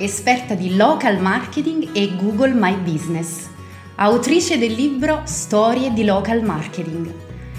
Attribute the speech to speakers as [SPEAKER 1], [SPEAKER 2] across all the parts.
[SPEAKER 1] esperta di local marketing e Google My Business, autrice del libro Storie di local marketing.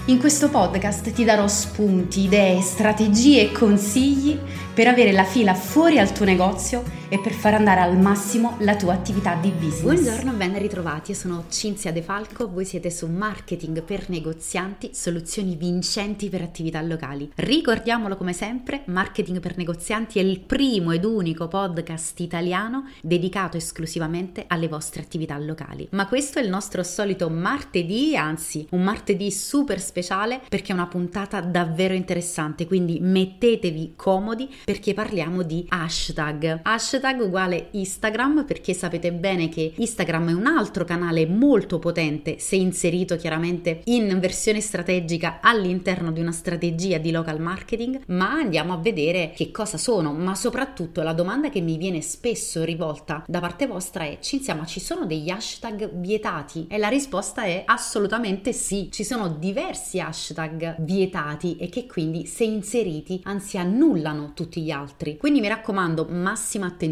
[SPEAKER 1] In questo podcast ti darò spunti, idee, strategie e consigli per avere la fila fuori al tuo negozio e per far andare al massimo la tua attività di business.
[SPEAKER 2] Buongiorno, ben ritrovati. Io sono Cinzia De Falco, voi siete su Marketing per negozianti, soluzioni vincenti per attività locali. Ricordiamolo come sempre, Marketing per negozianti è il primo ed unico podcast italiano dedicato esclusivamente alle vostre attività locali. Ma questo è il nostro solito martedì, anzi, un martedì super speciale perché è una puntata davvero interessante, quindi mettetevi comodi perché parliamo di hashtag. Hashtag uguale Instagram perché sapete bene che Instagram è un altro canale molto potente se inserito chiaramente in versione strategica all'interno di una strategia di local marketing, ma andiamo a vedere che cosa sono, ma soprattutto la domanda che mi viene spesso rivolta da parte vostra è Cinzia ma ci sono degli hashtag vietati? E la risposta è assolutamente sì, ci sono diversi hashtag vietati e che quindi se inseriti anzi annullano tutti gli altri. Quindi mi raccomando, massima attenzione,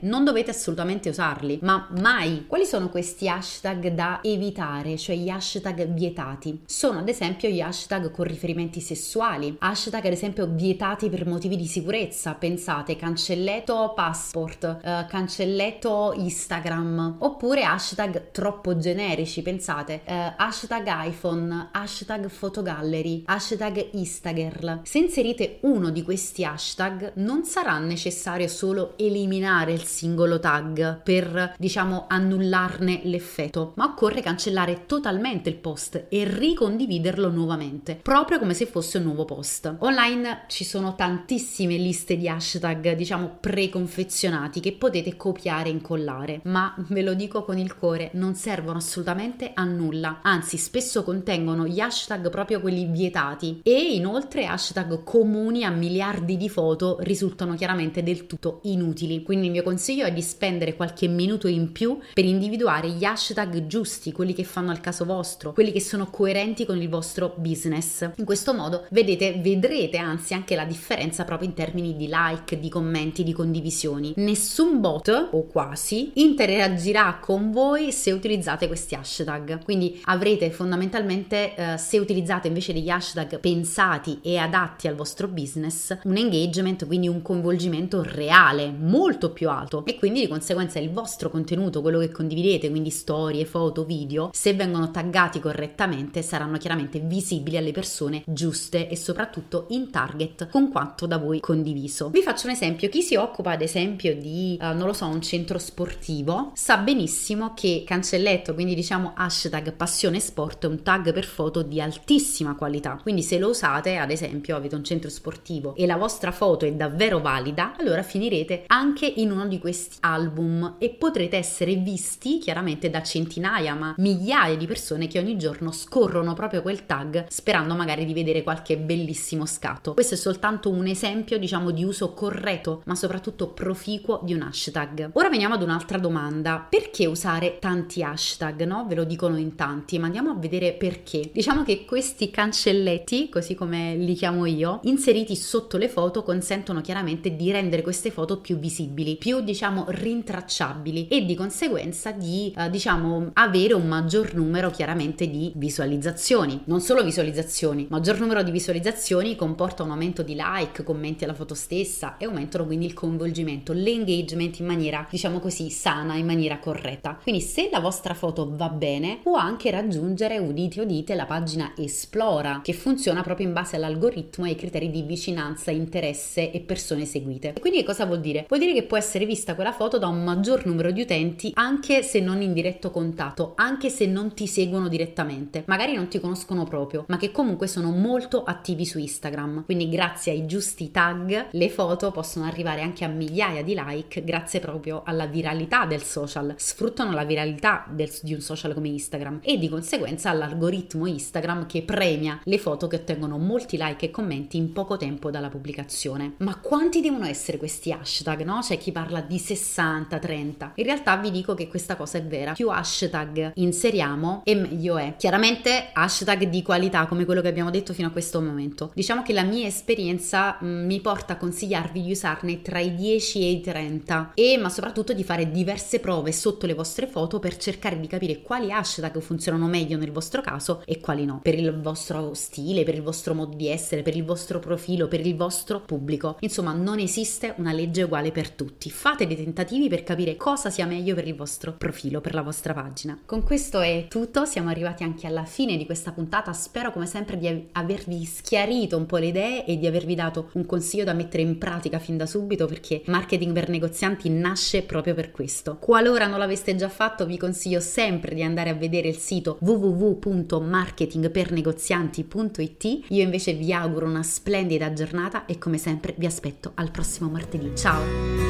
[SPEAKER 2] non dovete assolutamente usarli, ma mai. Quali sono questi hashtag da evitare, cioè gli hashtag vietati? Sono ad esempio gli hashtag con riferimenti sessuali, hashtag ad esempio vietati per motivi di sicurezza, pensate cancelletto passport, eh, cancelletto Instagram, oppure hashtag troppo generici, pensate eh, hashtag iPhone, hashtag fotogallery, hashtag Instagirl. Se inserite uno di questi hashtag tag non sarà necessario solo eliminare il singolo tag per, diciamo, annullarne l'effetto, ma occorre cancellare totalmente il post e ricondividerlo nuovamente, proprio come se fosse un nuovo post. Online ci sono tantissime liste di hashtag, diciamo, preconfezionati che potete copiare e incollare, ma ve lo dico con il cuore, non servono assolutamente a nulla, anzi spesso contengono gli hashtag proprio quelli vietati e inoltre hashtag comuni a miliardi di foto risultano chiaramente del tutto inutili. Quindi il mio consiglio è di spendere qualche minuto in più per individuare gli hashtag giusti, quelli che fanno al caso vostro, quelli che sono coerenti con il vostro business. In questo modo vedete, vedrete anzi anche la differenza proprio in termini di like, di commenti, di condivisioni. Nessun bot o quasi interagirà con voi se utilizzate questi hashtag. Quindi avrete fondamentalmente eh, se utilizzate invece degli hashtag pensati e adatti al vostro business un engagement quindi un coinvolgimento reale, molto più alto. E quindi di conseguenza il vostro contenuto, quello che condividete, quindi storie, foto, video, se vengono taggati correttamente saranno chiaramente visibili alle persone giuste e soprattutto in target con quanto da voi condiviso. Vi faccio un esempio, chi si occupa ad esempio di, uh, non lo so, un centro sportivo sa benissimo che cancelletto, quindi diciamo hashtag passione sport è un tag per foto di altissima qualità, quindi se lo usate ad esempio avete un centro sportivo e la vostra foto è davvero valida, allora finirete anche in uno di questi album e potrete essere visti chiaramente da centinaia, ma migliaia di persone che ogni giorno scorrono proprio quel tag sperando magari di vedere qualche bellissimo scatto. Questo è soltanto un esempio, diciamo, di uso corretto, ma soprattutto proficuo di un hashtag. Ora veniamo ad un'altra domanda. Perché usare tanti hashtag, no? Ve lo dicono in tanti, ma andiamo a vedere perché. Diciamo che questi cancelletti, così come li chiamo io, inseriti sotto le foto consentono chiaramente di rendere queste foto più visibili visibili, più diciamo rintracciabili e di conseguenza di eh, diciamo avere un maggior numero chiaramente di visualizzazioni. Non solo visualizzazioni, maggior numero di visualizzazioni comporta un aumento di like, commenti alla foto stessa e aumentano quindi il coinvolgimento, l'engagement in maniera diciamo così sana, in maniera corretta. Quindi se la vostra foto va bene può anche raggiungere udite udite la pagina Esplora che funziona proprio in base all'algoritmo e ai criteri di vicinanza, interesse e persone seguite. E quindi che cosa vuol dire? Vuol dire che può essere vista quella foto da un maggior numero di utenti anche se non in diretto contatto, anche se non ti seguono direttamente, magari non ti conoscono proprio, ma che comunque sono molto attivi su Instagram. Quindi grazie ai giusti tag le foto possono arrivare anche a migliaia di like grazie proprio alla viralità del social. Sfruttano la viralità del, di un social come Instagram e di conseguenza all'algoritmo Instagram che premia le foto che ottengono molti like e commenti in poco tempo dalla pubblicazione. Ma quanti devono essere questi hashtag, no? C'è chi parla di 60, 30. In realtà vi dico che questa cosa è vera. Più hashtag inseriamo e meglio è. Chiaramente hashtag di qualità come quello che abbiamo detto fino a questo momento. Diciamo che la mia esperienza mh, mm, mi porta a consigliarvi di usarne tra i 10 e i 30 e ma soprattutto di fare diverse prove sotto le vostre foto per cercare di capire quali hashtag funzionano meglio nel vostro caso e quali no, per il vostro stile, per il vostro modo di essere, per il vostro profilo, per il vostro pubblico. Insomma, non esiste una legge uguale per tutti. Fate dei tentativi per capire cosa sia meglio per il vostro profilo, per la vostra pagina. Con questo è tutto, siamo arrivati anche alla fine di questa puntata. Spero come sempre di avervi schiarito un po' le idee e di avervi dato un consiglio da mettere in pratica fin da subito perché marketing per negozianti nasce proprio per questo. Qualora non l'aveste già fatto, vi consiglio sempre di andare a vedere il sito www.marketingpernegozianti.it. Io invece vi auguro una splendida giornata e come sempre vi aspetto al prossimo martedì. Ciao!